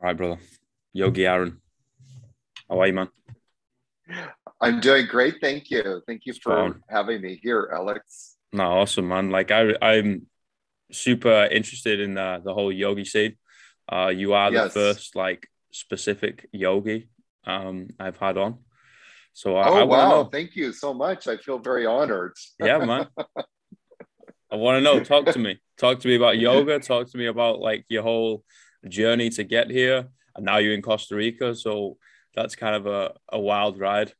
All right, brother. Yogi Aaron. How are you, man? I'm doing great. Thank you. Thank you for having me here, Alex. No, awesome, man. Like I, I'm super interested in the, the whole yogi scene. Uh, you are the yes. first like specific yogi um, I've had on. So I, oh I wow, know. thank you so much. I feel very honored. yeah, man. I want to know. Talk to me. Talk to me about yoga. Talk to me about like your whole journey to get here. And now you're in Costa Rica, so that's kind of a, a wild ride.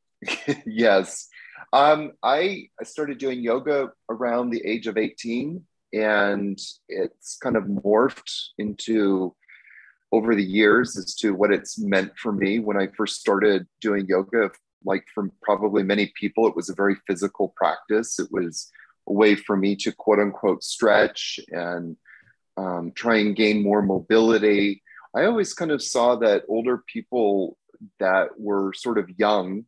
yes. Um, I, I started doing yoga around the age of 18, and it's kind of morphed into over the years as to what it's meant for me. When I first started doing yoga, like from probably many people, it was a very physical practice. It was a way for me to quote unquote stretch and um, try and gain more mobility. I always kind of saw that older people that were sort of young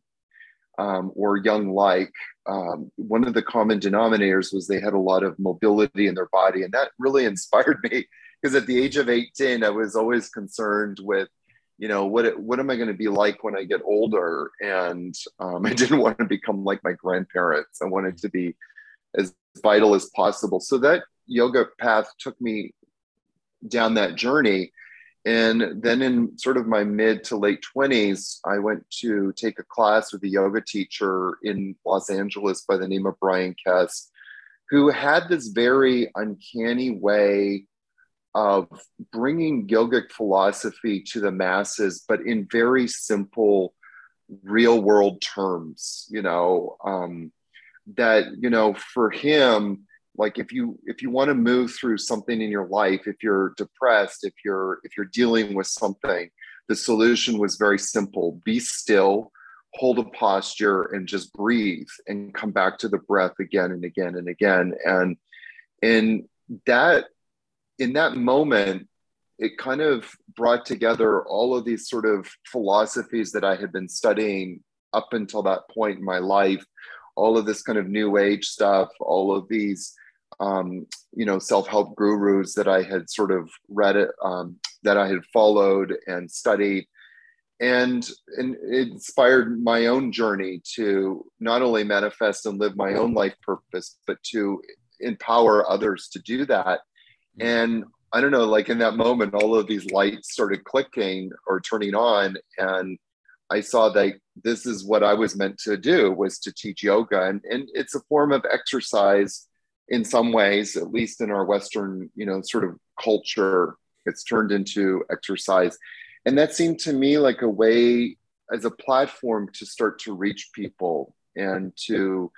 um, or young like, um, one of the common denominators was they had a lot of mobility in their body. And that really inspired me because at the age of 18, I was always concerned with, you know, what, what am I going to be like when I get older? And um, I didn't want to become like my grandparents. I wanted to be as vital as possible. So that yoga path took me down that journey. And then in sort of my mid to late 20s, I went to take a class with a yoga teacher in Los Angeles by the name of Brian Kest, who had this very uncanny way of bringing yogic philosophy to the masses, but in very simple, real world terms, you know, um, that, you know, for him, like if you if you want to move through something in your life if you're depressed if you're if you're dealing with something the solution was very simple. Be still hold a posture and just breathe and come back to the breath again and again and again. And in that in that moment it kind of brought together all of these sort of philosophies that i had been studying up until that point in my life all of this kind of new age stuff all of these um, you know self-help gurus that I had sort of read it, um, that I had followed and studied, and and it inspired my own journey to not only manifest and live my own life purpose, but to empower others to do that. Mm-hmm. And I don't know, like in that moment, all of these lights started clicking or turning on, and I saw that this is what I was meant to do was to teach yoga, and and it's a form of exercise in some ways, at least in our Western, you know, sort of culture, it's turned into exercise. And that seemed to me like a way as a platform to start to reach people and to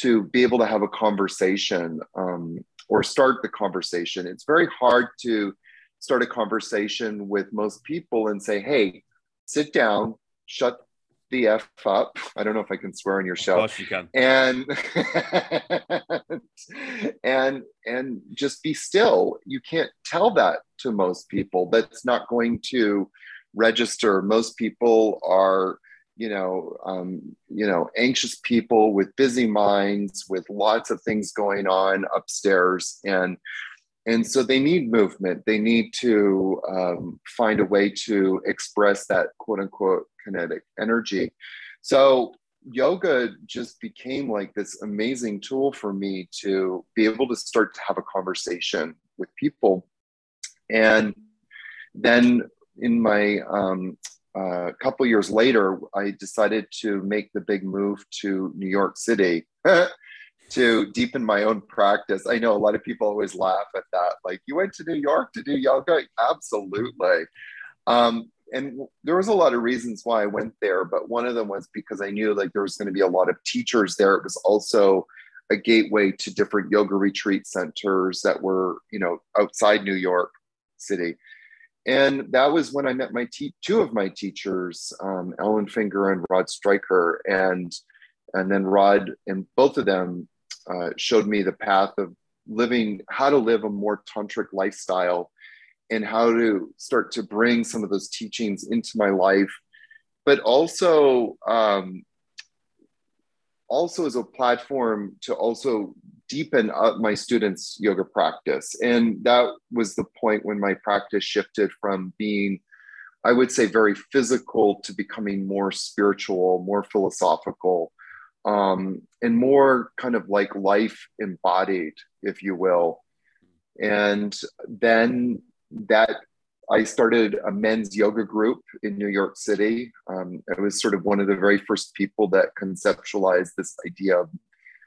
to be able to have a conversation um, or start the conversation. It's very hard to start a conversation with most people and say, "Hey, sit down, shut the f up. I don't know if I can swear on your show. Of you can. And and and just be still. You can't tell that to most people. That's not going to register. Most people are, you know, um, you know, anxious people with busy minds, with lots of things going on upstairs, and and so they need movement they need to um, find a way to express that quote unquote kinetic energy so yoga just became like this amazing tool for me to be able to start to have a conversation with people and then in my um, uh, couple years later i decided to make the big move to new york city to deepen my own practice. I know a lot of people always laugh at that. Like, you went to New York to do yoga? Absolutely. Um, and there was a lot of reasons why I went there, but one of them was because I knew like there was going to be a lot of teachers there. It was also a gateway to different yoga retreat centers that were, you know, outside New York City. And that was when I met my te- two of my teachers, um, Ellen Finger and Rod Stryker, and and then Rod and both of them uh, showed me the path of living, how to live a more tantric lifestyle, and how to start to bring some of those teachings into my life, but also um, also as a platform to also deepen up my students' yoga practice. And that was the point when my practice shifted from being, I would say, very physical to becoming more spiritual, more philosophical, um, and more kind of like life embodied, if you will. And then that I started a men's yoga group in New York City. Um, I was sort of one of the very first people that conceptualized this idea of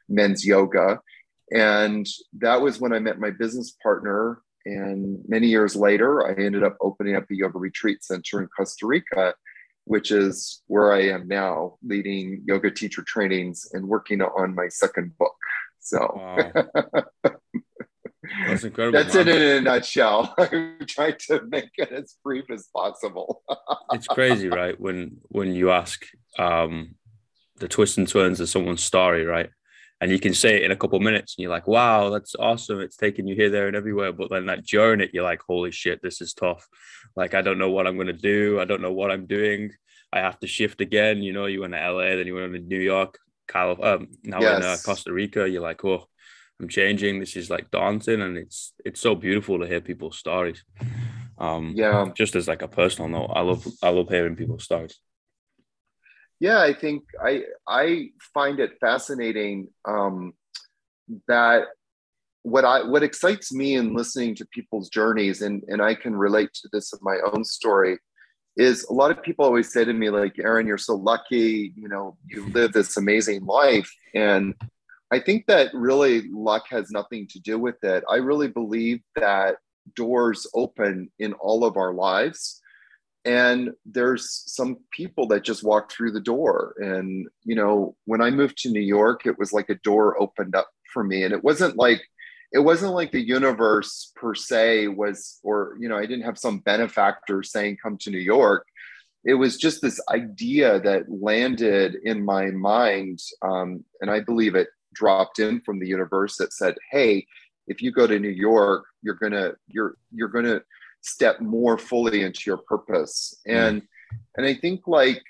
men's yoga. And that was when I met my business partner. And many years later, I ended up opening up a yoga retreat center in Costa Rica, which is where I am now, leading yoga teacher trainings and working on my second book. So wow. that's incredible. That's man. it in a nutshell. I'm trying to make it as brief as possible. it's crazy, right? When when you ask um, the twists and turns of someone's story, right? and you can say it in a couple of minutes and you're like wow that's awesome it's taking you here there and everywhere but then like during it you're like holy shit this is tough like i don't know what i'm going to do i don't know what i'm doing i have to shift again you know you went to la then you went to new york Cal- um, now yes. in uh, costa rica you're like oh i'm changing this is like daunting and it's it's so beautiful to hear people's stories. Um yeah. just as like a personal note i love i love hearing people's stories. Yeah i think i i find it fascinating um, that what i what excites me in listening to people's journeys and and i can relate to this in my own story is a lot of people always say to me like aaron you're so lucky you know you live this amazing life and i think that really luck has nothing to do with it. I really believe that doors open in all of our lives and there's some people that just walk through the door. And you know when i moved to new york it was like a door opened up for me and it wasn't like it wasn't like the universe per se was or you know i didn't have some benefactor saying come to new york. It was just this idea that landed in my mind um, and i believe it dropped in from the universe that said hey if you go to new york you're gonna you're you're gonna step more fully into your purpose. Mm. and and i think like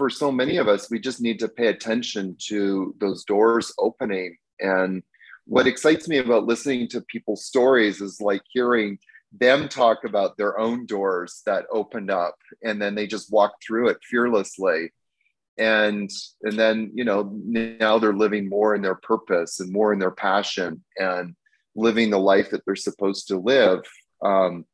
for so many of us we just need to pay attention to those doors opening. And what excites me about listening to people's stories is like hearing them talk about their own doors that opened up and then they just walked through it fearlessly and and then you know now they're living more in their purpose and more in their passion and living the life that they're supposed to live. Um,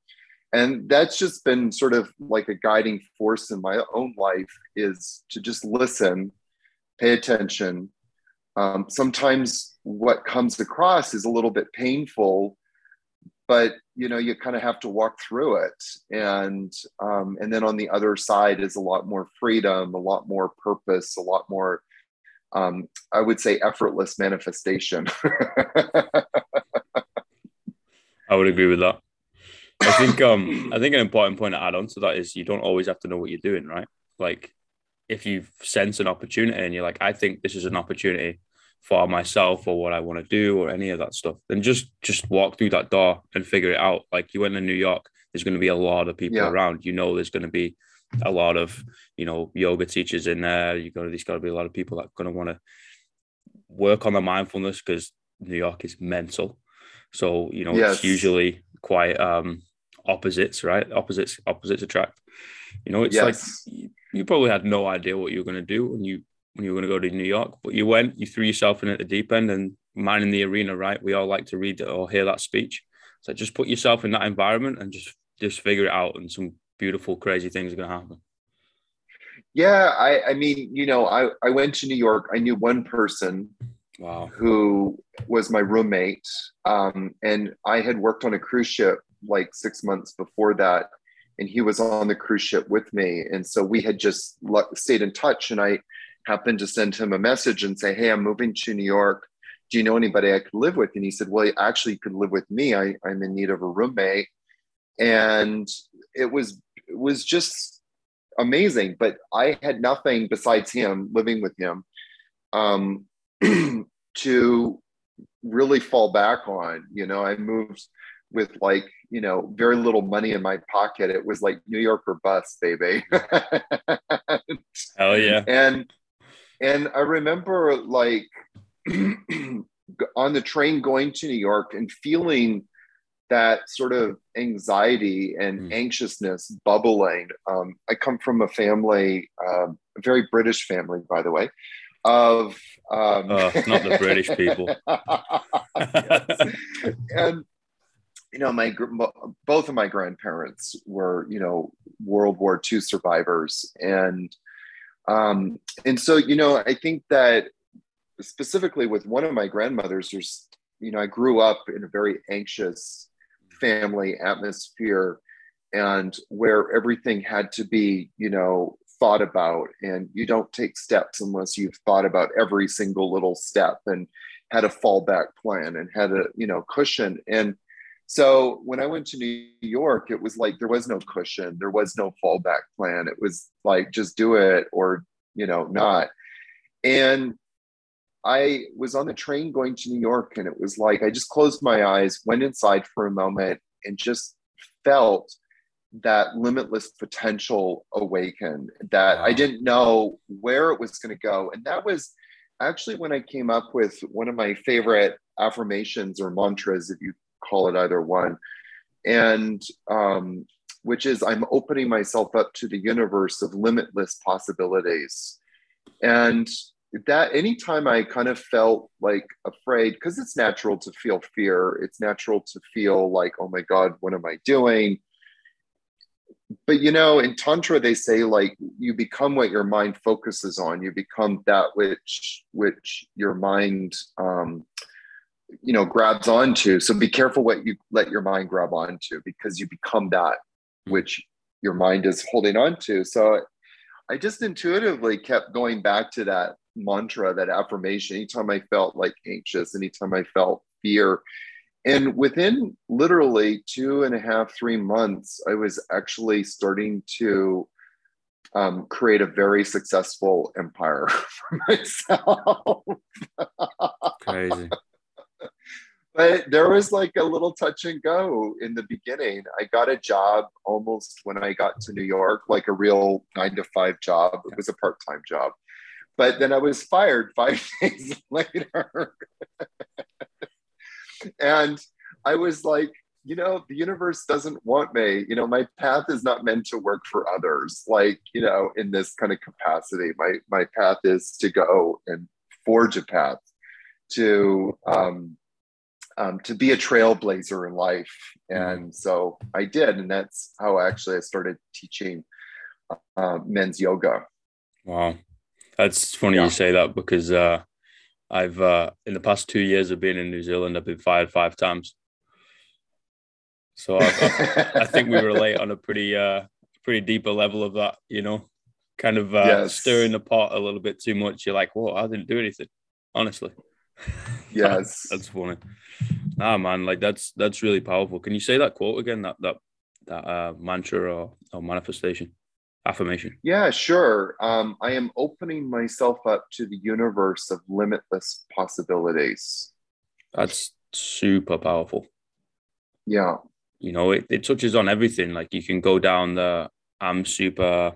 and that's just been sort of like a guiding force in my own life is to just listen pay attention. Um, sometimes what comes across is a little bit painful but you know you kind of have to walk through it. And um, and then on the other side is a lot more freedom a lot more purpose a lot more um, i would say effortless manifestation. I would agree with that. I think um I think an important point to add on to that is you don't always have to know what you're doing, right? Like if you sense an opportunity and you're like, I think this is an opportunity for myself or what I want to do or any of that stuff, then just just walk through that door and figure it out. Like you went to New York, there's going to be a lot of people yeah. around. You know, there's going to be a lot of you know yoga teachers in there. You got there's got to be a lot of people that are going to want to work on the mindfulness because New York is mental. So you know, yes. it's usually quite um opposites, right? Opposites opposites attract. You know, it's yes. like you, you probably had no idea what you were going to do and you when you were going to go to New York, but you went, you threw yourself in at the deep end, and man in the arena, right? We all like to read or hear that speech. So just put yourself in that environment and just just figure it out, and some beautiful, crazy things are going to happen. Yeah, I, I mean, you know, I, I went to New York. I knew one person wow. who was my roommate. Um, and I had worked on a cruise ship like six months before that. And he was on the cruise ship with me. And so we had just stayed in touch. And I happened to send him a message and say, Hey, I'm moving to New York. Do you know anybody I could live with? And he said, Well, actually, you could live with me. I, I'm in need of a roommate. And it was it was just amazing. But I had nothing besides him living with him. Um, to really fall back on. You know, I moved with like, you know, very little money in my pocket. It was like New York or bust, baby. Hell yeah. And and I remember like on the train going to New York and feeling that sort of anxiety and mm. anxiousness bubbling. Um, I come from a family, um, a very British family, by the way, of um, oh, not the British people. and you know, my both of my grandparents were, you know, World War II survivors, and um, and so you know, I think that specifically with one of my grandmothers, there's, you know, I grew up in a very anxious family atmosphere and where everything had to be, you know, thought about and you don't take steps unless you've thought about every single little step and had a fallback plan and had a, you know, cushion. And so when I went to New York, it was like there was no cushion, there was no fallback plan. It was like just do it or, you know, not. And I was on the train going to New York, and it was like I just closed my eyes, went inside for a moment, and just felt that limitless potential awaken that. I didn't know where it was going to go. And that was actually when I came up with one of my favorite affirmations or mantras, if you call it either one, and um, which is I'm opening myself up to the universe of limitless possibilities. And that anytime I kind of felt like afraid, because it's natural to feel fear, it's natural to feel like, oh my God, what am I doing? But you know, in Tantra, they say like you become what your mind focuses on, you become that which which your mind um, you know grabs onto. So be careful what you let your mind grab onto because you become that which your mind is holding on to. So I just intuitively kept going back to that mantra, that affirmation, anytime I felt like anxious, anytime I felt fear. And within literally two and a half, three months, I was actually starting to um, create a very successful empire for myself. Crazy. But there was like a little touch and go in the beginning. I got a job almost when I got to New York, like a real nine to five job. It was a part time job. But then I was fired five days later. and I was like, you know, the universe doesn't want me. You know, my path is not meant to work for others, like, you know, in this kind of capacity. My my path is to go and forge a path to um, um, to be a trailblazer in life. And so I did. And that's how actually I started teaching uh, men's yoga. Wow. That's funny yeah. you say that because uh, I've uh, in the past two years of being in New Zealand, I've been fired five times. So I, I, I think we relate on a pretty uh, pretty deeper level of that, you know, kind of uh, yes. stirring the pot a little bit too much. You're like, "Whoa, I didn't do anything," honestly. Yes, that's funny. Nah, man, like that's that's really powerful. Can you say that quote again? That that that uh, mantra or, or manifestation? affirmation? Yeah, sure. Um, I am opening myself up to the universe of limitless possibilities. That's super powerful. Yeah. You know, it, it touches on everything. Like you can go down the I'm super,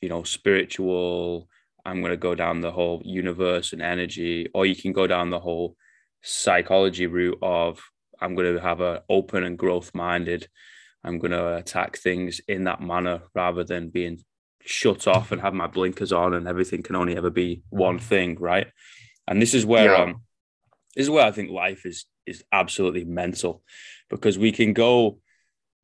you know, spiritual. I'm going to go down the whole universe and energy, or you can go down the whole psychology route of I'm going to have an open and growth minded I'm going to attack things in that manner rather than being shut off and have my blinkers on and everything can only ever be one thing, right? And this is where yeah. um this is where I think life is is absolutely mental because we can go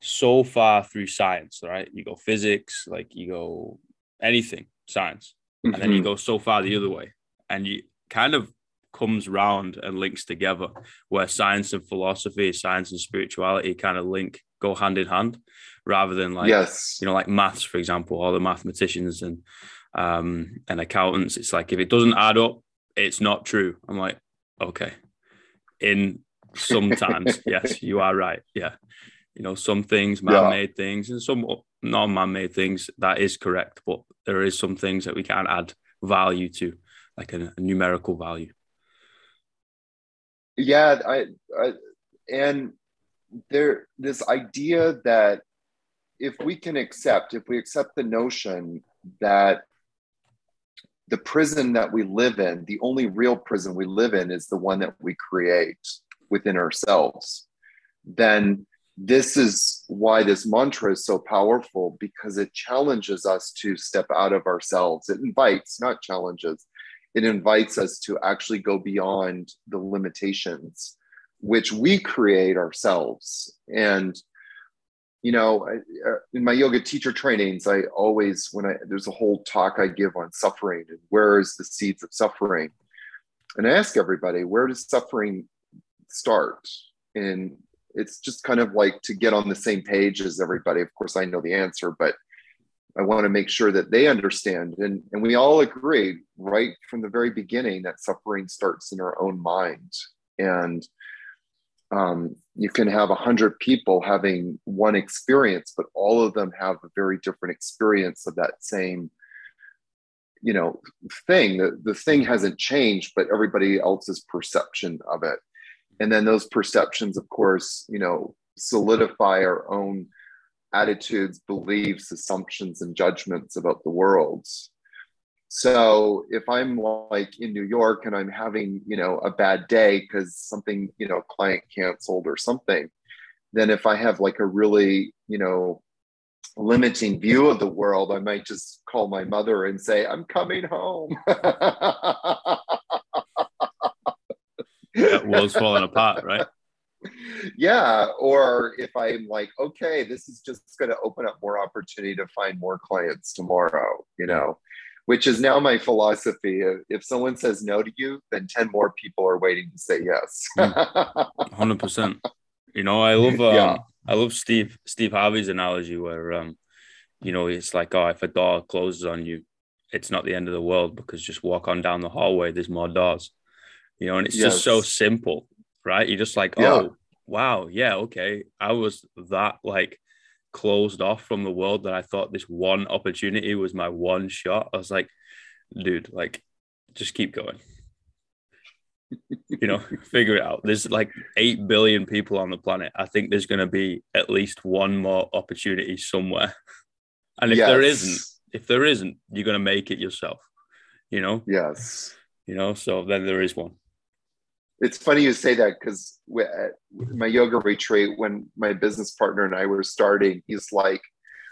so far through science, right? You go physics, like you go anything, science, mm-hmm. and then you mm-hmm. go so far the other way, and you kind of comes round and links together where science and philosophy, science and spirituality kind of link go hand in hand rather than like yes. you know like maths for example all the mathematicians and um and accountants. It's like if it doesn't add up it's not true. I'm like okay. In sometimes yes you are right. Yeah you know some things man-made yeah. things and some non-man-made things that is correct but there is some things that we can't add value to like a, a numerical value yeah I, I and there this idea that if we can accept if we accept the notion that the prison that we live in, the only real prison we live in is the one that we create within ourselves, then this is why this mantra is so powerful because it challenges us to step out of ourselves. It invites, not challenges, it invites us to actually go beyond the limitations which we create ourselves. And you know, uh, in my yoga teacher trainings, I always, when I, there's a whole talk I give on suffering and where is the seeds of suffering. And I ask everybody, where does suffering start? And it's just kind of like to get on the same page as everybody. Of course, I know the answer, but I want to make sure that they understand. And, and we all agree right from the very beginning that suffering starts in our own mind. And um, you can have a hundred people having one experience, but all of them have a very different experience of that same, you know, thing. The, the thing hasn't changed, but everybody else's perception of it. And then those perceptions, of course, you know, solidify our own attitudes, beliefs, assumptions, and judgments about the world. So if I'm like in New York and I'm having, you know, a bad day because something, you know, a client canceled or something, then if I have like a really, you know, limiting view of the world, I might just call my mother and say, I'm coming home. world's falling apart, right? Yeah. Or if I'm like, okay, this is just going to open up more opportunity to find more clients tomorrow, you know which is now my philosophy. If someone says no to you, then 10 more people are waiting to say yes. 100%. You know, I love, um, yeah. I love Steve, Steve Harvey's analogy where, um, you know, it's like, oh, if a door closes on you, it's not the end of the world because just walk on down the hallway, there's more doors, you know, and it's yes. just so simple, right? You're just like, oh, wow, yeah, okay. I was that like closed off from the world that I thought this one opportunity was my one shot. I was like, dude, like, just keep going. you know, figure it out. There's like 8 billion people on the planet. I think there's going to be at least one more opportunity somewhere. And if yes. there isn't, if there isn't, you're going to make it yourself, you know? Yes. You know, so then there is one it's funny you say that because uh, my yoga retreat, when my business partner and I were starting, he's like,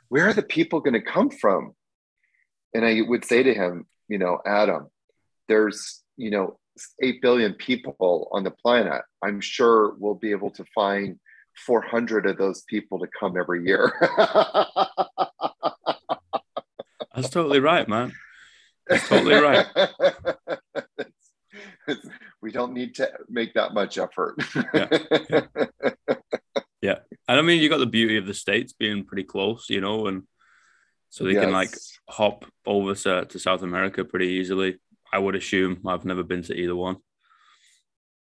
Where are the people going to come from? And I would say to him, You know, Adam, there's, you know, 8 billion people on the planet. I'm sure we'll be able to find 400 of those people to come every year. That's totally right, man. That's totally right. we don't need to make that much effort. yeah. yeah. yeah. And I mean, you got the beauty of the States being pretty close, you know, and so they yes. can like hop over to, to South America pretty easily. I would assume I've never been to either one.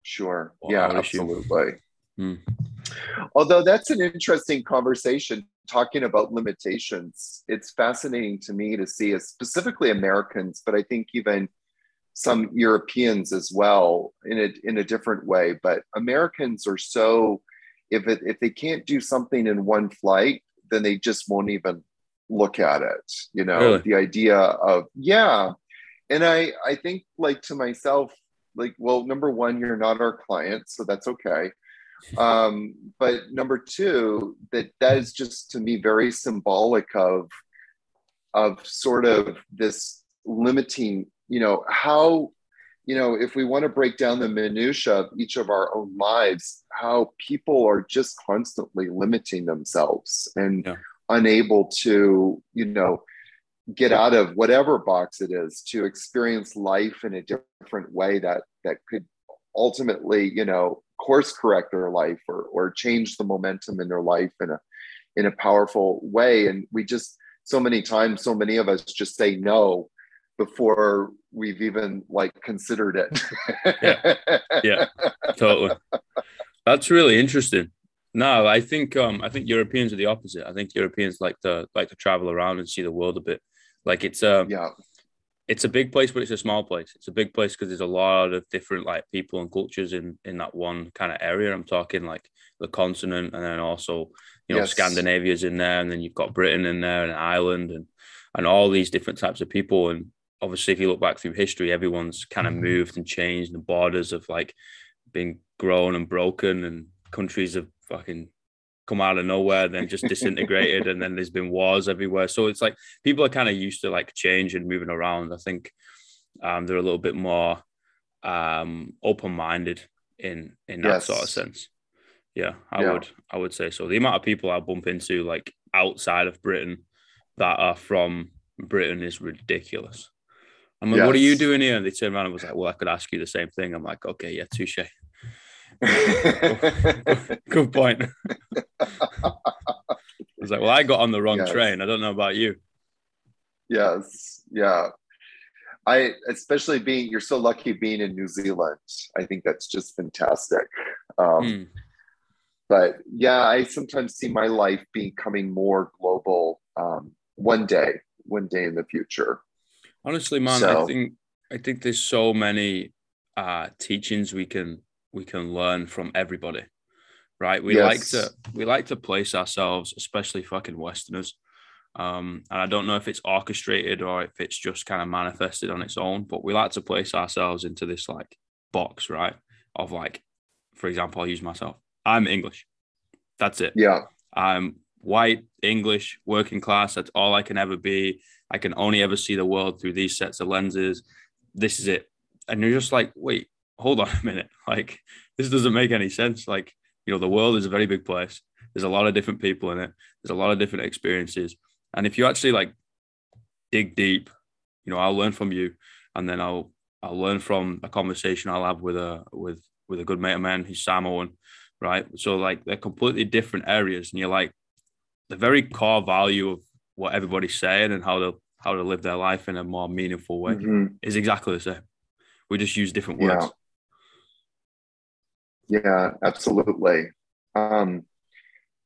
Sure. yeah, absolutely. Hmm. Although that's an interesting conversation talking about limitations. It's fascinating to me to see, specifically Americans, but I think even some Europeans as well in a in a different way. But Americans are so if it if they can't do something in one flight, then they just won't even look at it. You know, really? the idea of yeah. And I I think like to myself, like, well, number one, you're not our client, so that's okay. Um, but number two, that that is just to me very symbolic of of sort of this limiting you know how you know if we want to break down the minutia of each of our own lives how people are just constantly limiting themselves and yeah. unable to you know get out of whatever box it is to experience life in a different way that that could ultimately you know course correct their life or or change the momentum in their life in a in a powerful way and we just so many times so many of us just say no before we've even like considered it. yeah, yeah, totally. That's really interesting. No, I think um I think Europeans are the opposite. I think Europeans like to like to travel around and see the world a bit. Like it's um yeah, it's a big place, but it's a small place. It's a big place because there's a lot of different like people and cultures in in that one kind of area. I'm talking like the continent, and then also you know yes. Scandinavia's in there, and then you've got Britain in there, and Ireland, and and all these different types of people. And obviously if you look back through history, everyone's kind of Mm-hmm. moved and changed. and The borders have like been grown and broken, and countries have fucking come out of nowhere, then just disintegrated, and then there's been wars everywhere. So it's like people are kind of used to like change and moving around. I think um, they're a little bit more um, open-minded in in that sort of sense. Yeah, I Yeah. would I would say so. The amount of people I bump into like outside of Britain that are from Britain is ridiculous. I'm like, what are you doing here? And they turned around and was like, well, I could ask you the same thing. I'm like, okay, yeah, touche. Good point. I was like, well, I got on the wrong Yes. train. I don't know about you. yes, yeah. I especially being you're so lucky being in New Zealand. I think that's just fantastic. Um, Hmm. But yeah, I sometimes see my life becoming more global um, one day, one day in the future. Honestly, man, I think I think there's so many uh teachings we can we can learn from everybody. Right. We like to we like to place ourselves, especially fucking Westerners. Um, and I don't know if it's orchestrated or if it's just kind of manifested on its own, but we like to place ourselves into this like box, right? Of like, for example, I'll use myself. I'm English. That's it. Yeah, I'm white, English, working class. That's all I can ever be. I can only ever see the world through these sets of lenses. This is it. And you're just like, wait, hold on a minute. Like, this doesn't make any sense. Like, you know, the world is a very big place. There's a lot of different people in it. There's a lot of different experiences. And if you actually like dig deep, you know, I'll learn from you, and then I'll I'll learn from a conversation I'll have with a with with a good mate of mine who's Samoan, right? So like they're completely different areas, and you're like the very core value of what everybody's saying and how to how to live their life in a more meaningful way Mhm. is exactly the same. We just use different Yeah. words. yeah, absolutely. Um,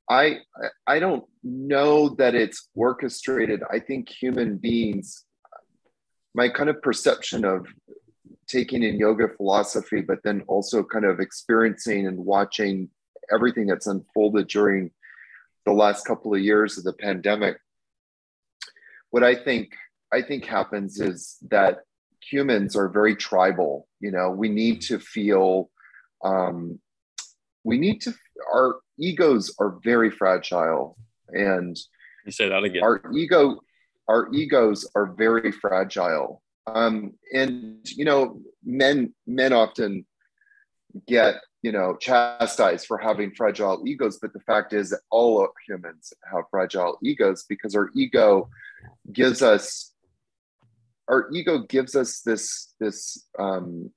I I don't know that it's orchestrated. I think human beings, my kind of perception of taking in yoga philosophy, but then also kind of experiencing and watching everything that's unfolded during the last couple of years of the pandemic. What I think I think happens is that humans are very tribal. You know, we need to feel um, we need to our egos are very fragile and You say that again. our ego our egos are very fragile um, and you know men men often get you know chastised for having fragile egos but the fact is that all humans have fragile egos because our ego gives us our ego gives us this this um,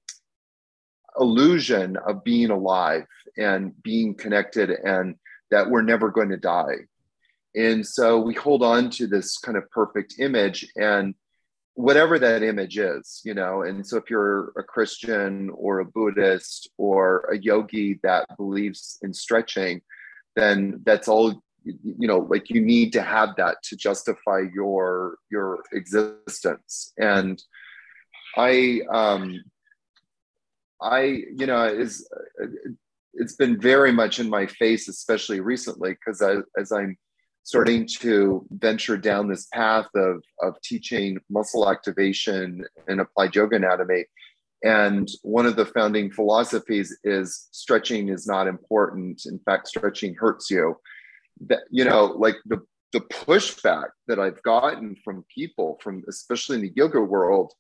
illusion of being alive and being connected and that we're never going to die and so we hold on to this kind of perfect image and whatever that image is, you know. And so if you're a Christian or a Buddhist or a yogi that believes in stretching, then that's all you know like you need to have that to justify your your existence and i um i you know is it's been very much in my face especially recently because as i'm starting to venture down this path of, of teaching muscle activation and applied yoga anatomy. And one of the founding philosophies is stretching is not important. In fact, stretching hurts you. That, you know, like the, the pushback that I've gotten from people from, especially in the yoga world,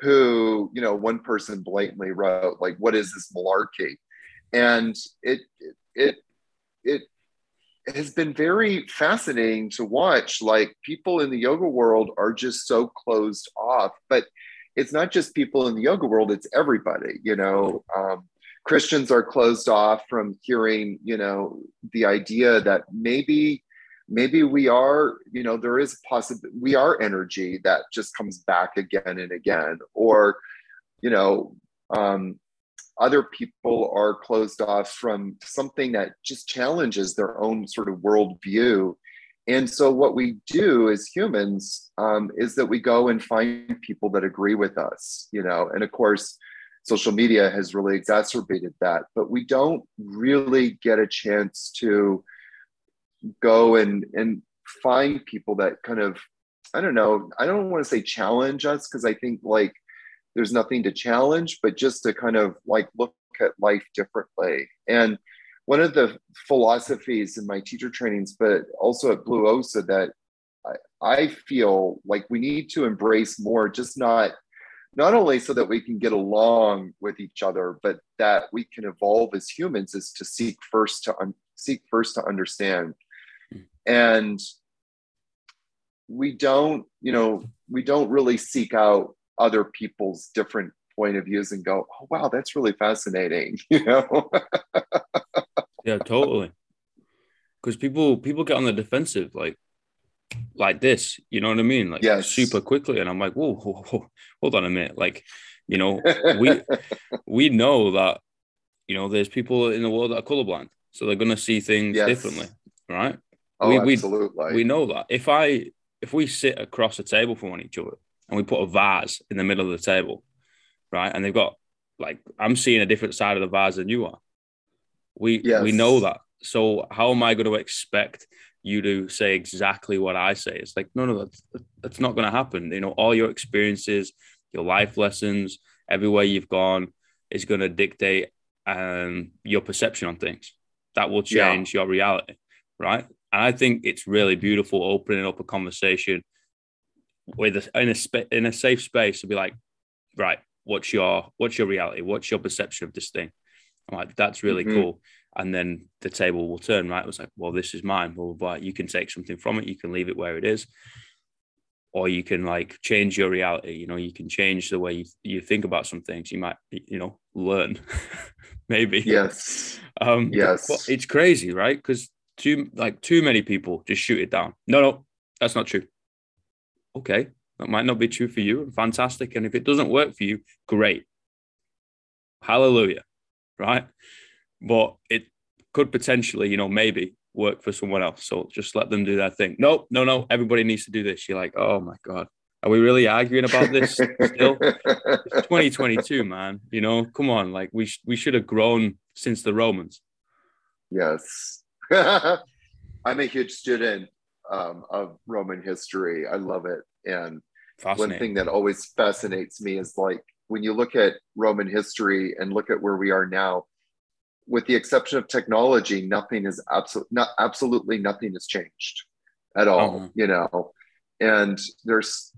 who, you know, one person blatantly wrote, like, what is this malarkey? And it, it, it, has been very fascinating to watch. Like people in the yoga world are just so closed off, but it's not just people in the yoga world, it's everybody, you know. Um, Christians are closed off from hearing, you know, the idea that maybe, maybe we are, you know, there is possible we are energy that just comes back again and again, or, you know, um, other people are closed off from something that just challenges their own sort of worldview. And so, what we do as humans um, is that we go and find people that agree with us, you know. And of course, social media has really exacerbated that, but we don't really get a chance to go and and find people that kind of I don't know, I don't want to say challenge us because I think like there's nothing to challenge, but just to kind of like look at life differently. And one of the philosophies in my teacher trainings, but also at Blue Osa, that I, I feel like we need to embrace more, just not not only so that we can get along with each other, but that we can evolve as humans, is to seek first to un- seek first to understand. Hmm. And we don't, you know, we don't really seek out other people's different point of views and go, oh wow, that's really fascinating, you know? yeah, totally. Because people people get on the defensive, like like this, you know what I mean? Like yes. super quickly. And I'm like, whoa, whoa, whoa, hold on a minute. Like, you know, we we know that, you know, there's people in the world that are colorblind. So they're gonna see things yes. differently, right? Oh, we, absolutely. We, we know that. If I if we sit across a table from each other and we put a vase in the middle of the table, right? And they've got like I'm seeing a different side of the vase than you are. We yes. we know that. So how am I going to expect you to say exactly what I say? It's like no, no, that's that's not going to happen. You know, all your experiences, your life lessons, everywhere you've gone is going to dictate um, your perception on things. That will change yeah. your reality, right? And I think it's really beautiful opening up a conversation with a, in a sp- in a safe space to be like, right, what's your what's your reality? What's your perception of this thing? I'm like, that's really mm-hmm. cool. And then the table will turn, right? It was like, well, this is mine, blah, blah, blah. You can take something from it, you can leave it where it is. Or you can like change your reality, you know, you can change the way you, you think about some things. You might, you know, learn, maybe. Yes. Um, yes. But, but it's crazy, right? Because too like too many people just shoot it down. No, no, that's not true. Okay, that might not be true for you. Fantastic. And if it doesn't work for you, great. Hallelujah. Right. But it could potentially, you know, maybe work for someone else. So just let them do their thing. No, no, no. Everybody needs to do this. You're like, oh my God. Are we really arguing about this still? It's 2022, man. You know, come on. Like we sh- we should have grown since the Romans. Yes. I'm a huge student um, of Roman history. I love it. And one thing that always fascinates me is like when you look at Roman history and look at where we are now, with the exception of technology, nothing is absolutely not absolutely nothing has changed at all. Uh-huh. You know, and there's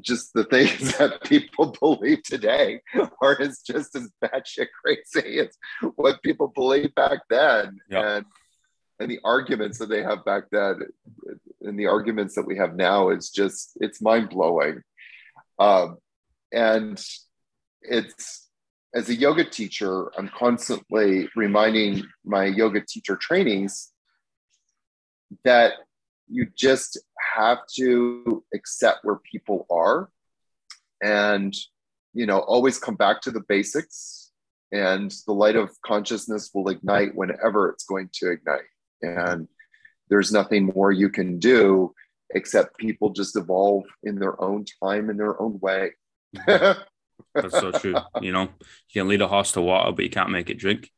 just the things that people believe today are as just as batshit crazy as what people believed back then. Yep. And and the arguments that they have back then and the arguments that we have now is just it's mind blowing um, and it's as a yoga teacher i'm constantly reminding my yoga teacher trainings that you just have to accept where people are and you know always come back to the basics and the light of consciousness will ignite whenever it's going to ignite. And there's nothing more you can do except people just evolve in their own time in their own way that's so true you know you can lead a horse to water but you can't make it drink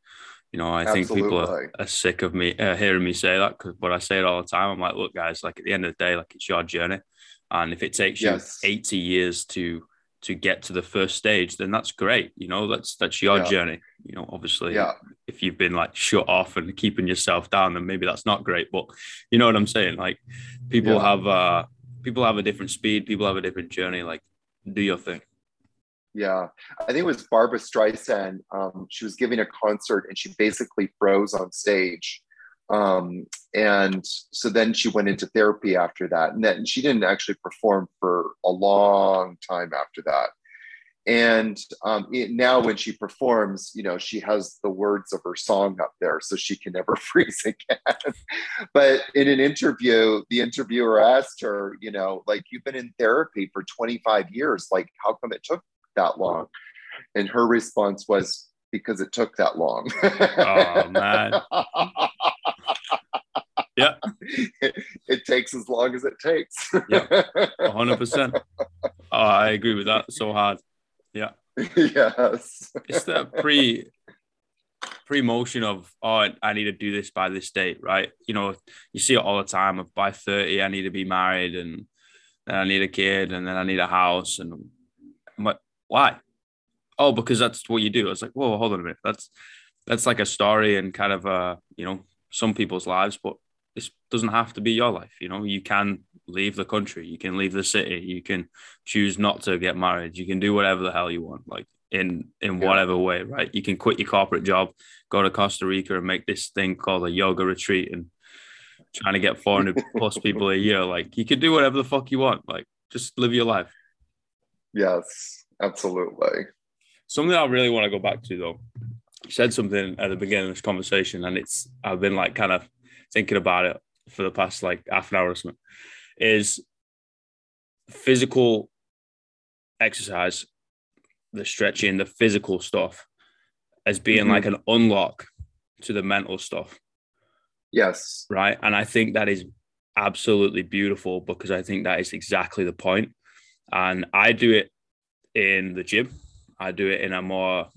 you know i Absolutely. think people are, are, sick of me uh, hearing me say that because but i say it all the time i'm like look guys like at the end of the day like it's your journey and if it takes you 80 years to to get to the first stage, then that's great. You know, that's that's your yeah. journey. You know, obviously, yeah. if you've been like shut off and keeping yourself down, then maybe that's not great. But you know what I'm saying? Like, people yeah. have uh people have a different speed. People have a different journey. Like, do your thing. Yeah, I think it was Barbra Streisand. Um, she was giving a concert and she basically froze on stage. Um, and so then she went into therapy after that and then she didn't actually perform for a long time after that. And um, it, now when she performs you know she has the words of her song up there so she can never freeze again. But in an interview the interviewer asked her you know like you've been in therapy for 25 years like how come it took that long and her response was because it took that long oh man yeah. It, it, takes as long as it takes. yeah. 100%. Oh, I agree with that so hard. Yeah. Yes. it's the pre pre motion of oh I need to do this by this date, right? You know, you see it all the time of by 30 I need to be married and then I need a kid, and then I need a house. And like, why? Oh, because that's what you do. I was like, whoa, hold on a minute. That's that's like a story and kind of uh, you know, some people's lives, but this doesn't have to be your life. You know, you can leave the country, you can leave the city, you can choose not to get married, you can do whatever the hell you want, like in in yeah. whatever way, right? You can quit your corporate job, go to Costa Rica and make this thing called a yoga retreat and trying to get 400 plus people a year. Like you can do whatever the fuck you want. Like just live your life. Yes, absolutely. Something I really want to go back to though. You said something at the beginning of this conversation, and it's I've been like kind of thinking about it for the past like half an hour or something. Is physical exercise, the stretching, the physical stuff, as being mm-hmm. like an unlock to the mental stuff. Yes. Right. And I think that is absolutely beautiful because I think that is exactly the point. And I do it in the gym. I do it in a more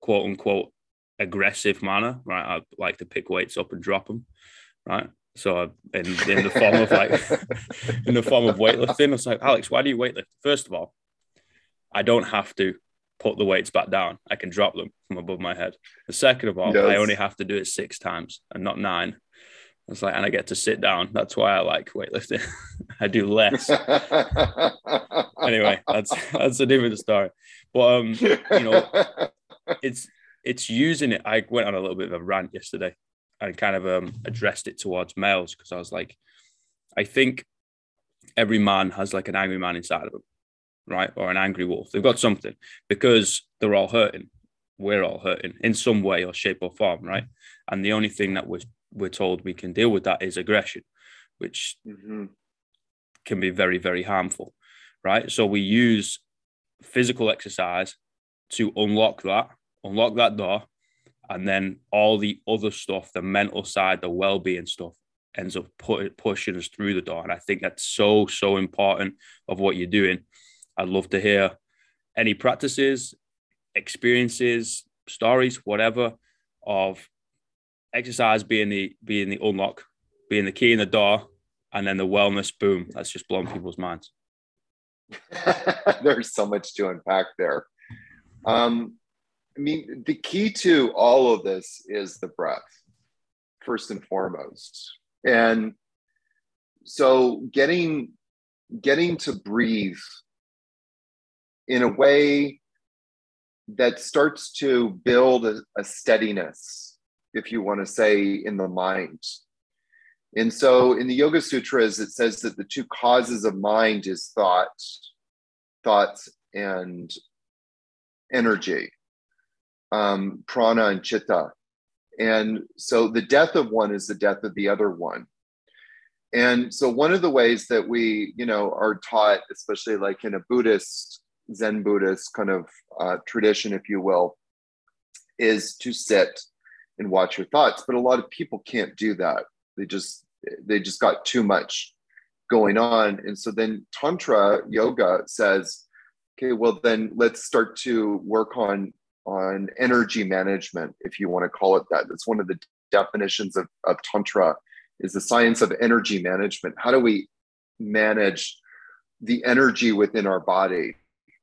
quote unquote aggressive manner, right? I like to pick weights up and drop them, right? So I, in, in the form of like in the form of weightlifting, I was like, Alex, why do you weightlift? First of all, I don't have to put the weights back down. I can drop them from above my head. And second of all, yes. I only have to do it six times and not nine. It's like, and I get to sit down. That's why I like weightlifting. I do less. anyway, that's that's a different story. But um, you know, it's it's using it. I went on a little bit of a rant yesterday and kind of um addressed it towards males because I was like, I think every man has like an angry man inside of them, right? Or an angry wolf. They've got something because they're all hurting. We're all hurting in some way or shape or form, right? And the only thing that we're we're told we can deal with that is aggression, which mm-hmm. can be very, very harmful, right? So we use physical exercise to unlock that, unlock that door, and then all the other stuff, the mental side, the well-being stuff, ends up put, pushing us through the door. And I think that's so, so important of what you're doing. I'd love to hear any practices, experiences, stories, whatever, of exercise being the being the unlock, being the key in the door, and then the wellness boom. That's just blown people's minds. There's so much to unpack there. Um, I mean, the key to all of this is the breath, first and foremost. And so getting getting to breathe in a way that starts to build a, a steadiness if you want to say, in the mind. And so in the Yoga Sutras, it says that the two causes of mind is thought, thoughts, and energy, um, prana and chitta. And so the death of one is the death of the other one. And so one of the ways that we, you know, are taught, especially like in a Buddhist, Zen Buddhist kind of uh, tradition, if you will, is to sit and watch your thoughts but a lot of people can't do that. They just they just got too much going on. And so then tantra yoga says okay well then let's start to work on on energy management if you want to call it that. That's one of the definitions of, of tantra is the science of energy management. How do we manage the energy within our body?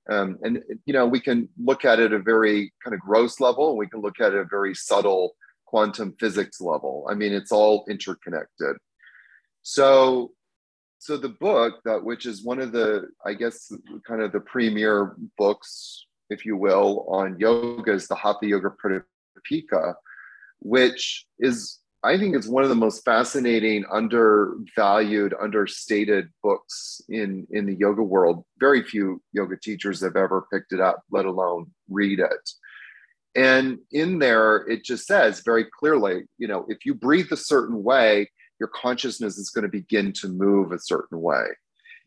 Um, and you know we can look at it a very kind of gross level. And we can look at it a very subtle quantum physics level. I mean, it's all interconnected. So, so the book that which is one of the, I guess, kind of the premier books, if you will, on yoga is the Hatha Yoga Pradipika, which is I think it's one of the most fascinating, undervalued, understated books in, in the yoga world. Very few yoga teachers have ever picked it up, let alone read it. And in there, it just says very clearly, you know, if you breathe a certain way, your consciousness is going to begin to move a certain way.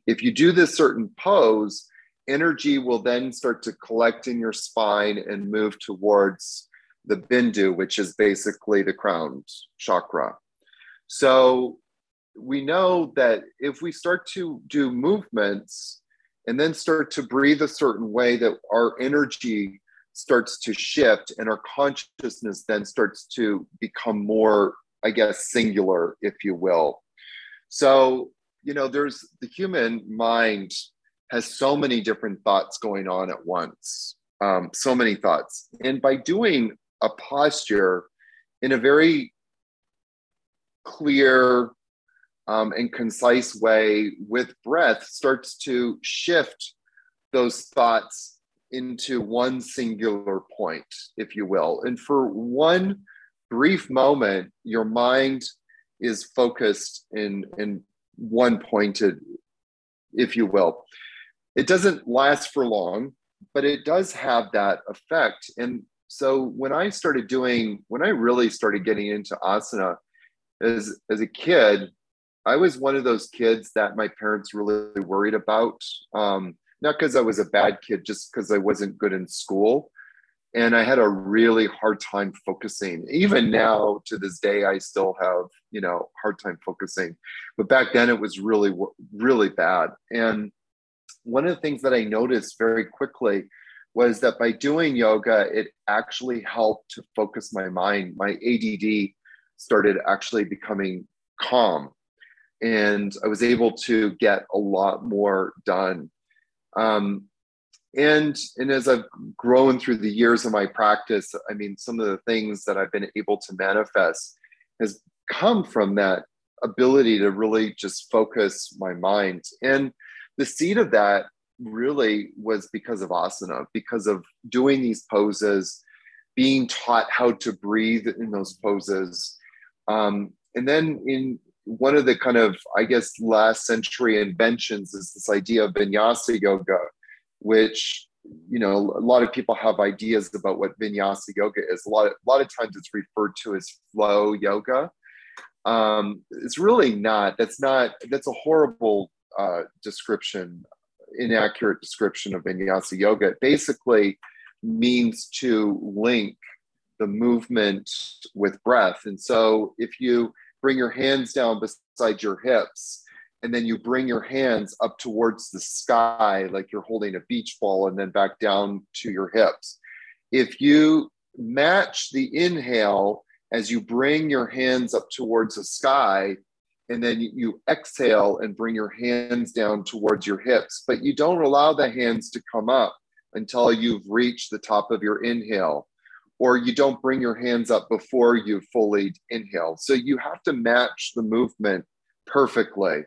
If you do this certain pose, energy will then start to collect in your spine and move towards the bindu, which is basically the crown chakra. So we know that if we start to do movements and then start to breathe a certain way, that our energy starts to shift and our consciousness then starts to become more i guess singular if you will so you know, there's the human mind has so many different thoughts going on at once, um, so many thoughts. And by doing a posture in a very clear um, and concise way with breath, starts to shift those thoughts into one singular point, if you will. And for one brief moment, your mind is focused in, in one pointed, if you will. It doesn't last for long, but it does have that effect. And so when I started doing, when I really started getting into asana as, as a kid, I was one of those kids that my parents really worried about. Um, not because I was a bad kid, just because I wasn't good in school. And I had a really hard time focusing. Even now, to this day, I still have, you know, hard time focusing. But back then, it was really, really bad. And one of the things that I noticed very quickly was that by doing yoga, it actually helped to focus my mind. My ADD started actually becoming calm. And I was able to get a lot more done. Um, and and as I've grown through the years of my practice, I mean, some of the things that I've been able to manifest has come from that ability to really just focus my mind. And the seed of that really was because of asana, because of doing these poses, being taught how to breathe in those poses. Um, and then in one of the kind of, I guess, last century inventions is this idea of vinyasa yoga, which you know a lot of people have ideas about what vinyasa yoga is. A lot, of, a lot of times it's referred to as flow yoga. Um, it's really not. That's not. That's a horrible uh, description, inaccurate description of vinyasa yoga. It basically means to link the movement with breath. And so if you bring your hands down beside your hips and then you bring your hands up towards the sky like you're holding a beach ball and then back down to your hips. If you match the inhale as you bring your hands up towards the sky and then you exhale and bring your hands down towards your hips, but you don't allow the hands to come up until you've reached the top of your inhale or you don't bring your hands up before you fully inhale. So you have to match the movement perfectly.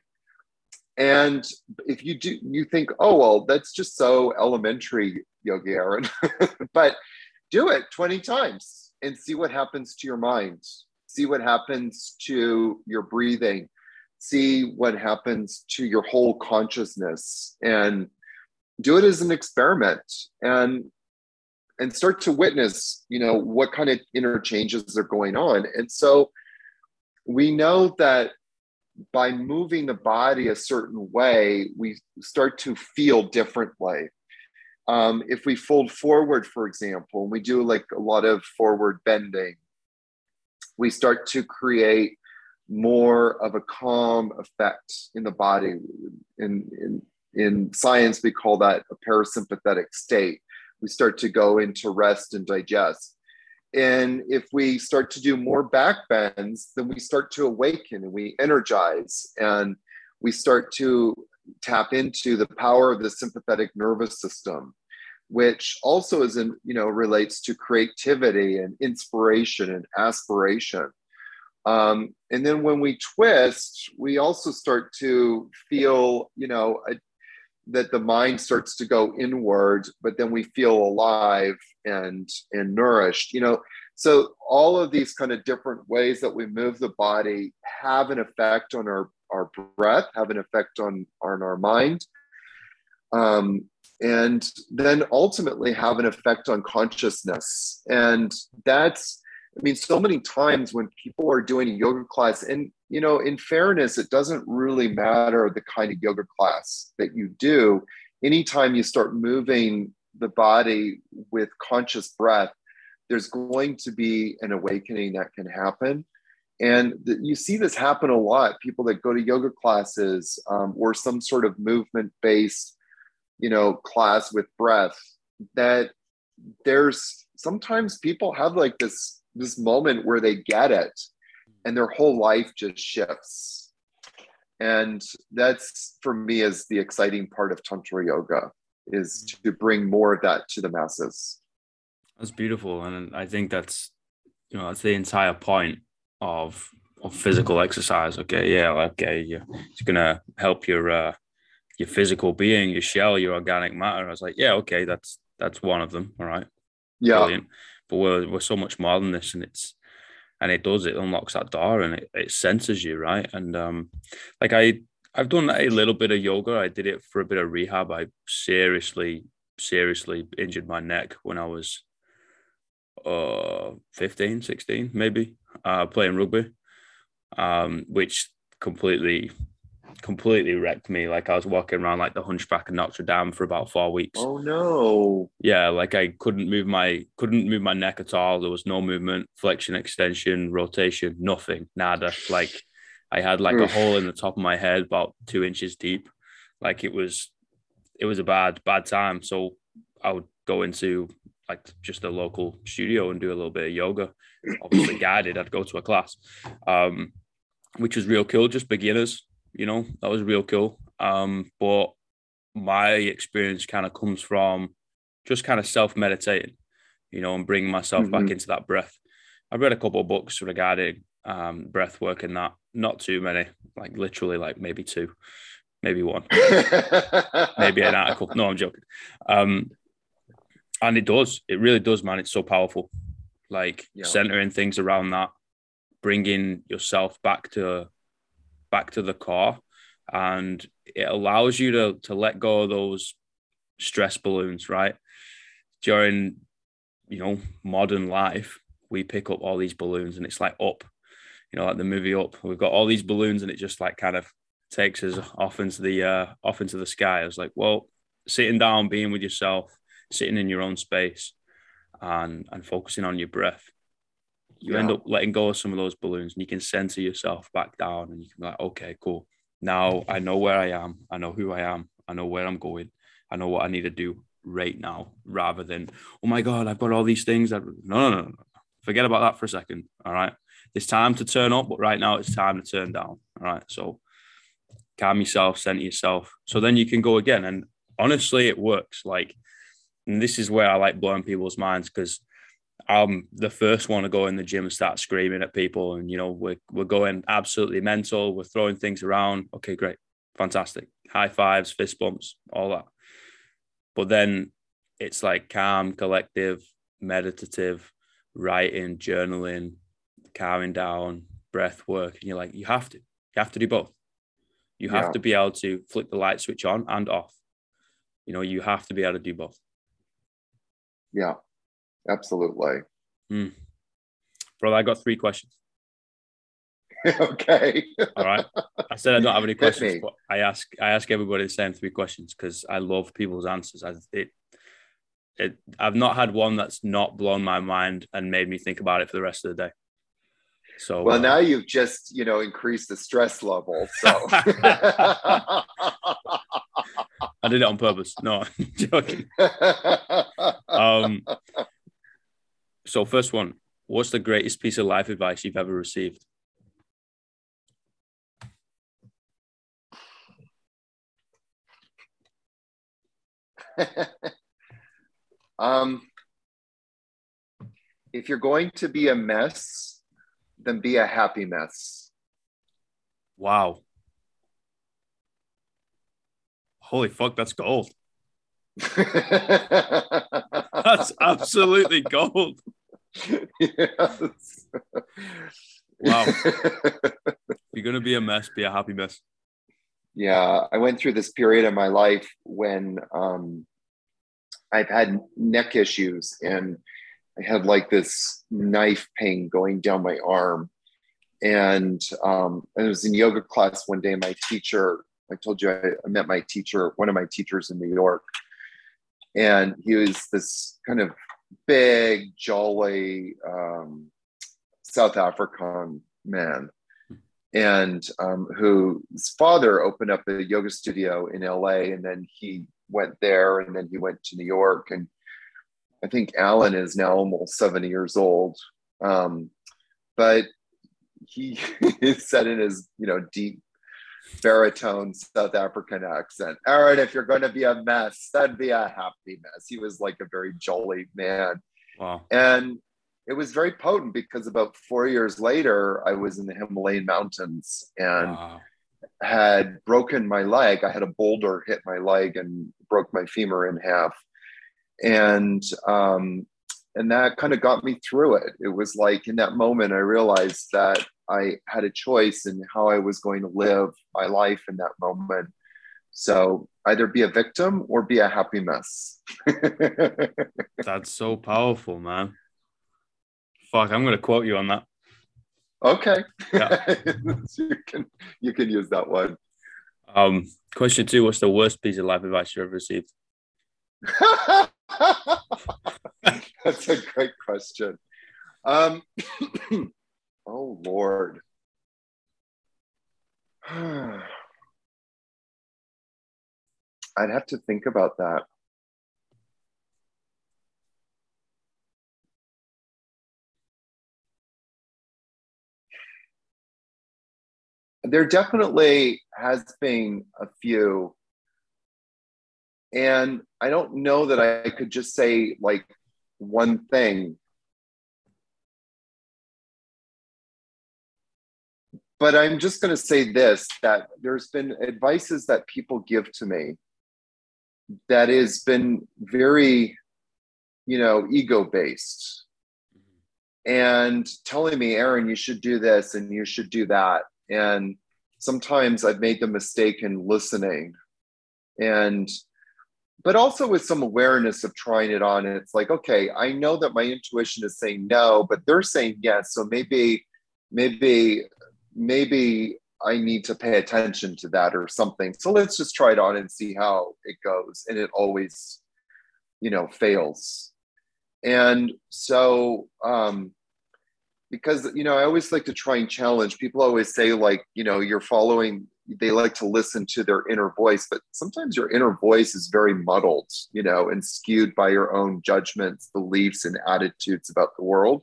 And if you do, you think, oh, well, that's just so elementary, Yogi Aaron. but do it 20 times and see what happens to your mind. See what happens to your breathing. See what happens to your whole consciousness. And do it as an experiment. And and start to witness you know what kind of interchanges are going on. And so we know that by moving the body a certain way we start to feel differently um, if we fold forward for example and we do like a lot of forward bending we start to create more of a calm effect in the body. In, in, in science we call that a parasympathetic state we start to go into rest and digest. And if we start to do more back bends, then we start to awaken and we energize and we start to tap into the power of the sympathetic nervous system, which also is in, you know, relates to creativity and inspiration and aspiration. Um, and then when we twist, we also start to feel, you know, a, that the mind starts to go inward but then we feel alive and and nourished you know? So all of these kind of different ways that we move the body have an effect on our our breath have an effect on on our mind. Um, and then ultimately have an effect on consciousness. And that's i mean so many times when people are doing a yoga class and you know, in fairness, it doesn't really matter the kind of yoga class that you do. Anytime you start moving the body with conscious breath, there's going to be an awakening that can happen. And you see this happen a lot. People that go to yoga classes um, or some sort of movement based, you know, class with breath, that there's sometimes people have like this this moment where they get it and their whole life just shifts. and that's for me is the exciting part of tantra yoga is to bring more of that to the masses. That's beautiful. And i think that's you know that's the entire point of of physical exercise. Okay yeah okay yeah it's gonna help your uh your physical being your shell your organic matter. I was like yeah okay that's that's one of them. All right. Yeah. Brilliant. but we're, we're so much more than this and it's and it does it unlocks that door and it, it senses you right? And um like i i've done a little bit of yoga. I did it for a bit of rehab. I seriously seriously injured my neck when i was uh 15 16 maybe uh playing rugby um which completely completely wrecked me. Like I was walking around like the Hunchback of Notre Dame for about four weeks. Oh no! Yeah, like I couldn't move my couldn't move my neck at all. There was no movement, flexion, extension, rotation, nothing, nada. Like I had like a hole in the top of my head about two inches deep. Like it was, it was a bad bad time. So I would go into like just a local studio and do a little bit of yoga. Obviously guided. I'd go to a class. Um, which was real cool, just beginners you know, that was real cool. Um, but my experience kind of comes from just kind of self meditating, you know, and bringing myself mm-hmm. back into that breath. I've read a couple of books regarding um, breath work and that, not too many, like literally like maybe two, maybe one, maybe an article. No, I'm joking. Um, and it does, it really does, man. It's so powerful. Like yeah. centering things around that, bringing yourself back to back to the core and it allows you to to let go of those stress balloons right? During you know modern life we pick up all these balloons and it's like up you know like the movie up. We've got all these balloons and it just like kind of takes us off into the uh off into the sky. I was like well sitting down being with yourself sitting in your own space and and focusing on your breath you yeah. end up letting go of some of those balloons and you can center yourself back down and you can be like, okay, cool. Now I know where I am. I know who I am. I know where I'm going. I know what I need to do right now rather than, oh my God, I've got all these things that, no, no, no, no. Forget about that for a second. All right. It's time to turn up, but right now it's time to turn down. All right. So calm yourself, center yourself. So then you can go again. And honestly, it works. Like, and this is where I like blowing people's minds because I'm the first one to go in the gym and start screaming at people. And, you know, we're, we're going absolutely mental. We're throwing things around. Okay, great. Fantastic. High fives, fist bumps, all that. But then it's like calm, collective, meditative, writing, journaling, calming down, breath work. And you're like, you have to, you have to do both. You have yeah. to be able to flick the light switch on and off. You know, you have to be able to do both. Yeah absolutely. Mm. Brother, I got three questions. okay. All right. I said I don't have any questions, but I ask I ask everybody the same three questions because I love people's answers. I, it, it, I've not had one that's not blown my mind and made me think about it for the rest of the day. So well, uh, now you've just you know increased the stress level. So I did it on purpose. No, I'm joking. Um, so, first one, what's the greatest piece of life advice you've ever received? um, if you're going to be a mess, then be a happy mess. Wow. Holy fuck, that's gold. that's absolutely gold yes. Wow. you're going to be a mess, be a happy mess. Yeah. I went through this period of my life when um, I've had neck issues and I had like this knife pain going down my arm. And um, I was in yoga class one day. My teacher, I told you I, I met my teacher, one of my teachers in New York. And he was this kind of big, jolly um, South African man, and um, whose father opened up a yoga studio in LA, and then he went there, and then he went to New York, and I think Alan is now almost seventy years old, um, but he set in his you know deep baritone South African accent. Aaron, if you're going to be a mess, then be a happy mess. He was like a very jolly man. Wow. And it was very potent because about four years later, I was in the Himalayan mountains and wow. had broken my leg. I had a boulder hit my leg and broke my femur in half. And um, and that kind of got me through it. It was like in that moment, I realized that I had a choice in how I was going to live my life in that moment. So either be a victim or be a happy mess. That's so powerful, man. Fuck, I'm gonna quote you on that. Okay. Yeah. you can you can use that one. Um, question two: What's the worst piece of life advice you've ever received? That's a great question. Um, oh Lord. I'd have to think about that. There definitely has been a few. And I don't know that I could just say like one thing. But I'm just going to say this that there's been advices that people give to me that has been very, you know, ego based and telling me, Aaron, you should do this and you should do that. And sometimes I've made the mistake in listening and but also with some awareness of trying it on. It's like, okay, I know that my intuition is saying no, but they're saying yes. So maybe, maybe, maybe I need to pay attention to that or something. So let's just try it on and see how it goes. And it always, you know, fails. And so, um, because you know, I always like to try and challenge. People always say, like, you know, you're following they like to listen to their inner voice but sometimes your inner voice is very muddled you know and skewed by your own judgments beliefs and attitudes about the world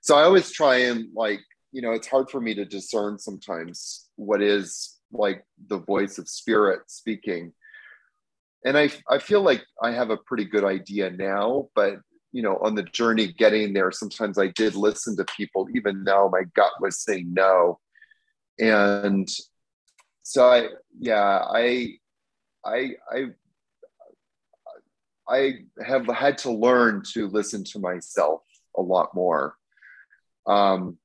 so i always try and like you know it's hard for me to discern sometimes what is like the voice of spirit speaking and i i feel like i have a pretty good idea now but you know on the journey getting there sometimes i did listen to people even though my gut was saying no and so I yeah I I I I have had to learn to listen to myself a lot more. Um,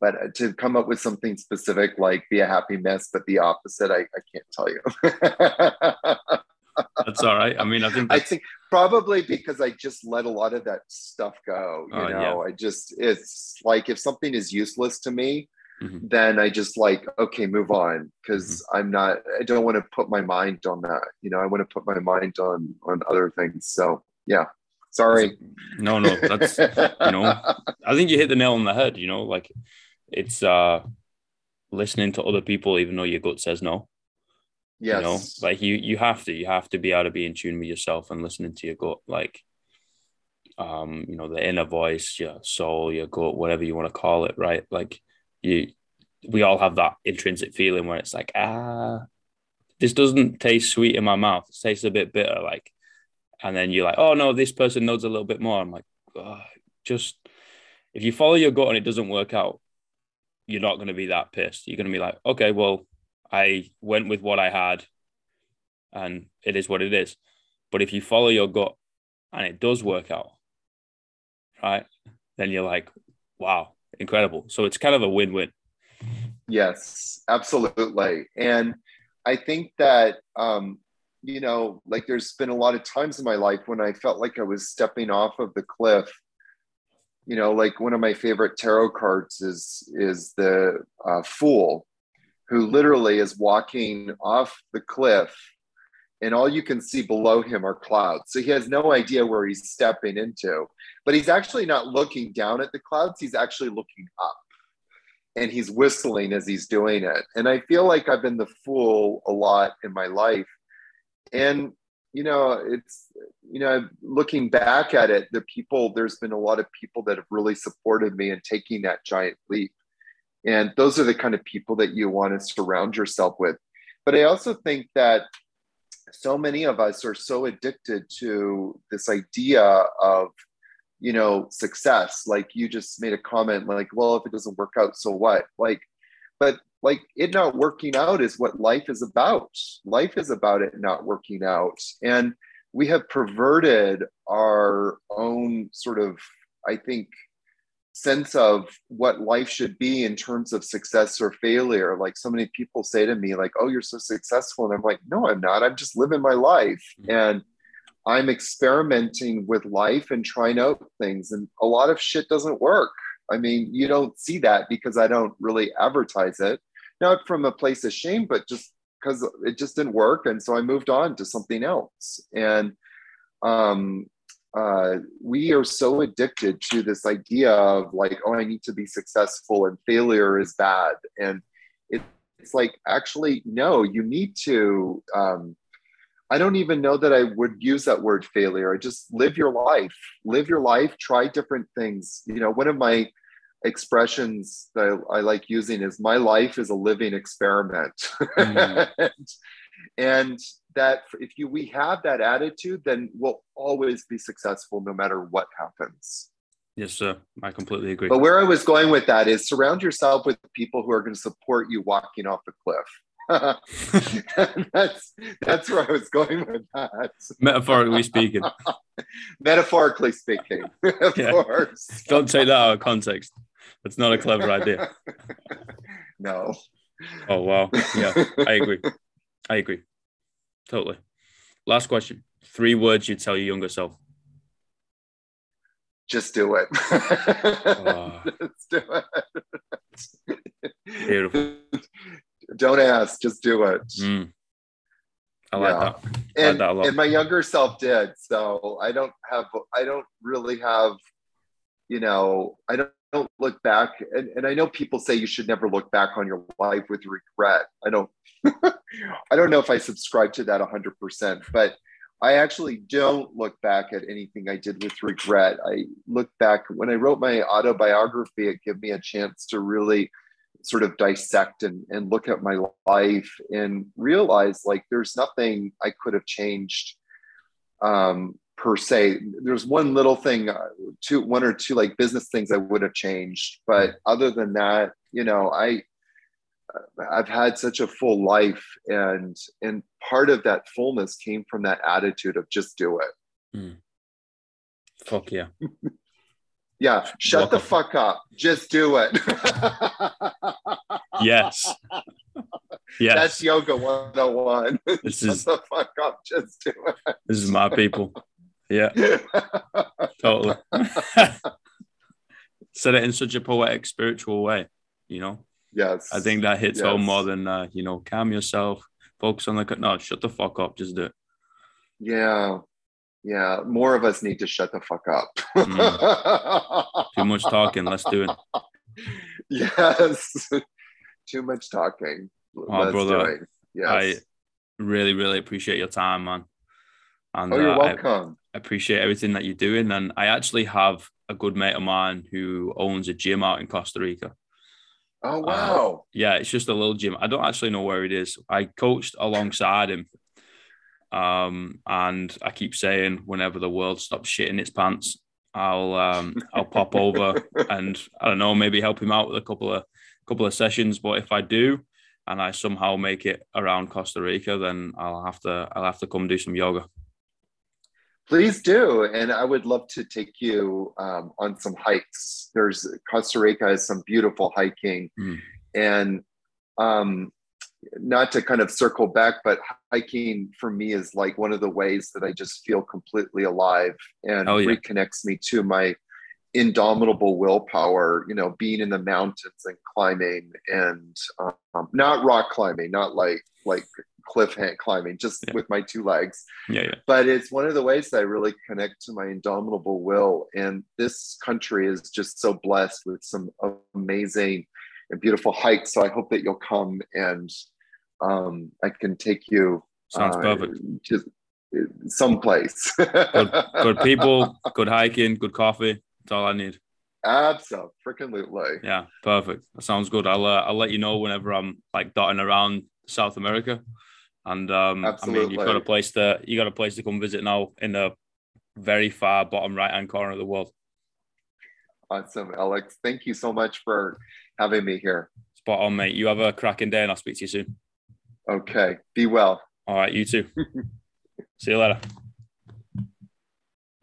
but to come up with something specific like be a happy mess, but the opposite, I, I can't tell you. that's all right. I mean, I think I think probably because I just let a lot of that stuff go. You oh, know, yeah. I just it's like if something is useless to me, mm-hmm. then I just like, okay, move on because mm-hmm. I'm not, I don't want to put my mind on that. You know, I want to put my mind on on other things. So yeah, sorry. No, no, that's you know, I think you hit the nail on the head. You know, like it's uh listening to other people even though your gut says no. Yes. You know, like you you have to you have to be able to be in tune with yourself and listening to your gut. Like um, you know, the inner voice, your soul, your gut, whatever you want to call it, right? Like you we all have that intrinsic feeling where it's like ah this doesn't taste sweet in my mouth it tastes a bit bitter like and then you're like oh no this person knows a little bit more i'm like just if you follow your gut and it doesn't work out you're not going to be that pissed you're going to be like okay well i went with what i had and it is what it is but if you follow your gut and it does work out right then you're like wow incredible. So it's kind of a win win. Yes, absolutely. And I think that, um, you know, like there's been a lot of times in my life when I felt like I was stepping off of the cliff. You know, like one of my favorite tarot cards is is the uh, Fool, who literally is walking off the cliff and all you can see below him are clouds. So he has no idea where he's stepping into, but he's actually not looking down at the clouds, he's actually looking up and he's whistling as he's doing it. And I feel like I've been the fool a lot in my life. And, you know, it's, you know, looking back at it, the people, there's been a lot of people that have really supported me in taking that giant leap. And those are the kind of people that you want to surround yourself with. But I also think that so many of us are so addicted to this idea of you know success like you just made a comment like well if it doesn't work out so what like but like it not working out is what life is about life is about it not working out and we have perverted our own sort of i think sense of what life should be in terms of success or failure. Like so many people say to me, like, oh, you're so successful. And I'm like, no, I'm not. I'm just living my life. Mm-hmm. And I'm experimenting with life and trying out things. And a lot of shit doesn't work. I mean, you don't see that because I don't really advertise it. Not from a place of shame, but just because it just didn't work. And so I moved on to something else. And um, uh, we are so addicted to this idea of like, oh, I need to be successful and failure is bad. And it, it's like, actually, no, you need to. Um, I don't even know that I would use that word failure. I just live your life, live your life, try different things. You know, one of my expressions that I, I like using is my life is a living experiment. Mm. and, and that if you we have that attitude then we'll always be successful no matter what happens yes sir i completely agree but where i was going with that is surround yourself with people who are going to support you walking off the cliff that's that's where I was going with that. Metaphorically speaking. Metaphorically speaking, of yeah. course. Don't take that out of context. It's not a clever idea. No. Oh wow. Yeah, I agree. I agree. Totally. Last question. Three words you'd tell your younger self. Just do it. Oh. just do it. Beautiful. Don't ask, just do it. Mm. I like yeah. that. I and, like that and my younger self did. So I don't have, I don't really have, you know, I don't, don't look back. And, and I know people say you should never look back on your life with regret. I don't I don't know if I subscribe to that 100%, but I actually don't look back at anything I did with regret. I look back when I wrote my autobiography, it gave me a chance to really sort of dissect and, and look at my life and realize like there's nothing I could have changed um, per se. There's one little thing, uh, two, one or two like business things I would have changed, but other than that, you know, I I've had such a full life, and and part of that fullness came from that attitude of just do it. Mm. Fuck yeah. yeah, shut Welcome. the fuck up. Just do it. yes. Yes. That's yoga 101. This shut is the fuck up. Just do it. This is my people. Yeah. totally. Said it in such a poetic, spiritual way, you know? Yes. I think that hits yes. home more than uh, you know, calm yourself, focus on the no, shut the fuck up, just do it. Yeah. Yeah. More of us need to shut the fuck up. mm. Too much talking, let's do it. Yes. Too much talking. Oh, brother. Yes. I really, really appreciate your time, man. And oh, you're uh, welcome. I appreciate everything that you're doing. And I actually have a good mate of mine who owns a gym out in Costa Rica. Oh uh, wow! Uh, yeah, it's just a little gym. I don't actually know where it is. I coached alongside him, um, and I keep saying whenever the world stops shitting its pants, I'll um, I'll pop over and I don't know maybe help him out with a couple of couple of sessions. But if I do, and I somehow make it around Costa Rica, then I'll have to I'll have to come do some yoga. Please do. And I would love to take you um, on some hikes. There's Costa Rica has some beautiful hiking. Mm. And um, not to kind of circle back, but hiking for me is like one of the ways that I just feel completely alive and oh, yeah. reconnects me to my indomitable willpower, you know, being in the mountains and climbing and um, not rock climbing, not like like cliff climbing just yeah. with my two legs. Yeah, yeah. But it's one of the ways that I really connect to my indomitable will. And this country is just so blessed with some amazing and beautiful hikes. So I hope that you'll come and um, I can take you. Sounds uh, perfect. Just someplace. good, good people, good hiking, good coffee. That's all I need. Absolutely. Yeah, perfect. That sounds good. I'll uh, I'll let you know whenever I'm like dotting around South America, and um. I mean you've got a place to you got a place to come visit now in the very far bottom right hand corner of the world. Awesome, Alex. Thank you so much for having me here. Spot on, mate. You have a cracking day, and I'll speak to you soon. Okay. Be well. All right. You too. See you later.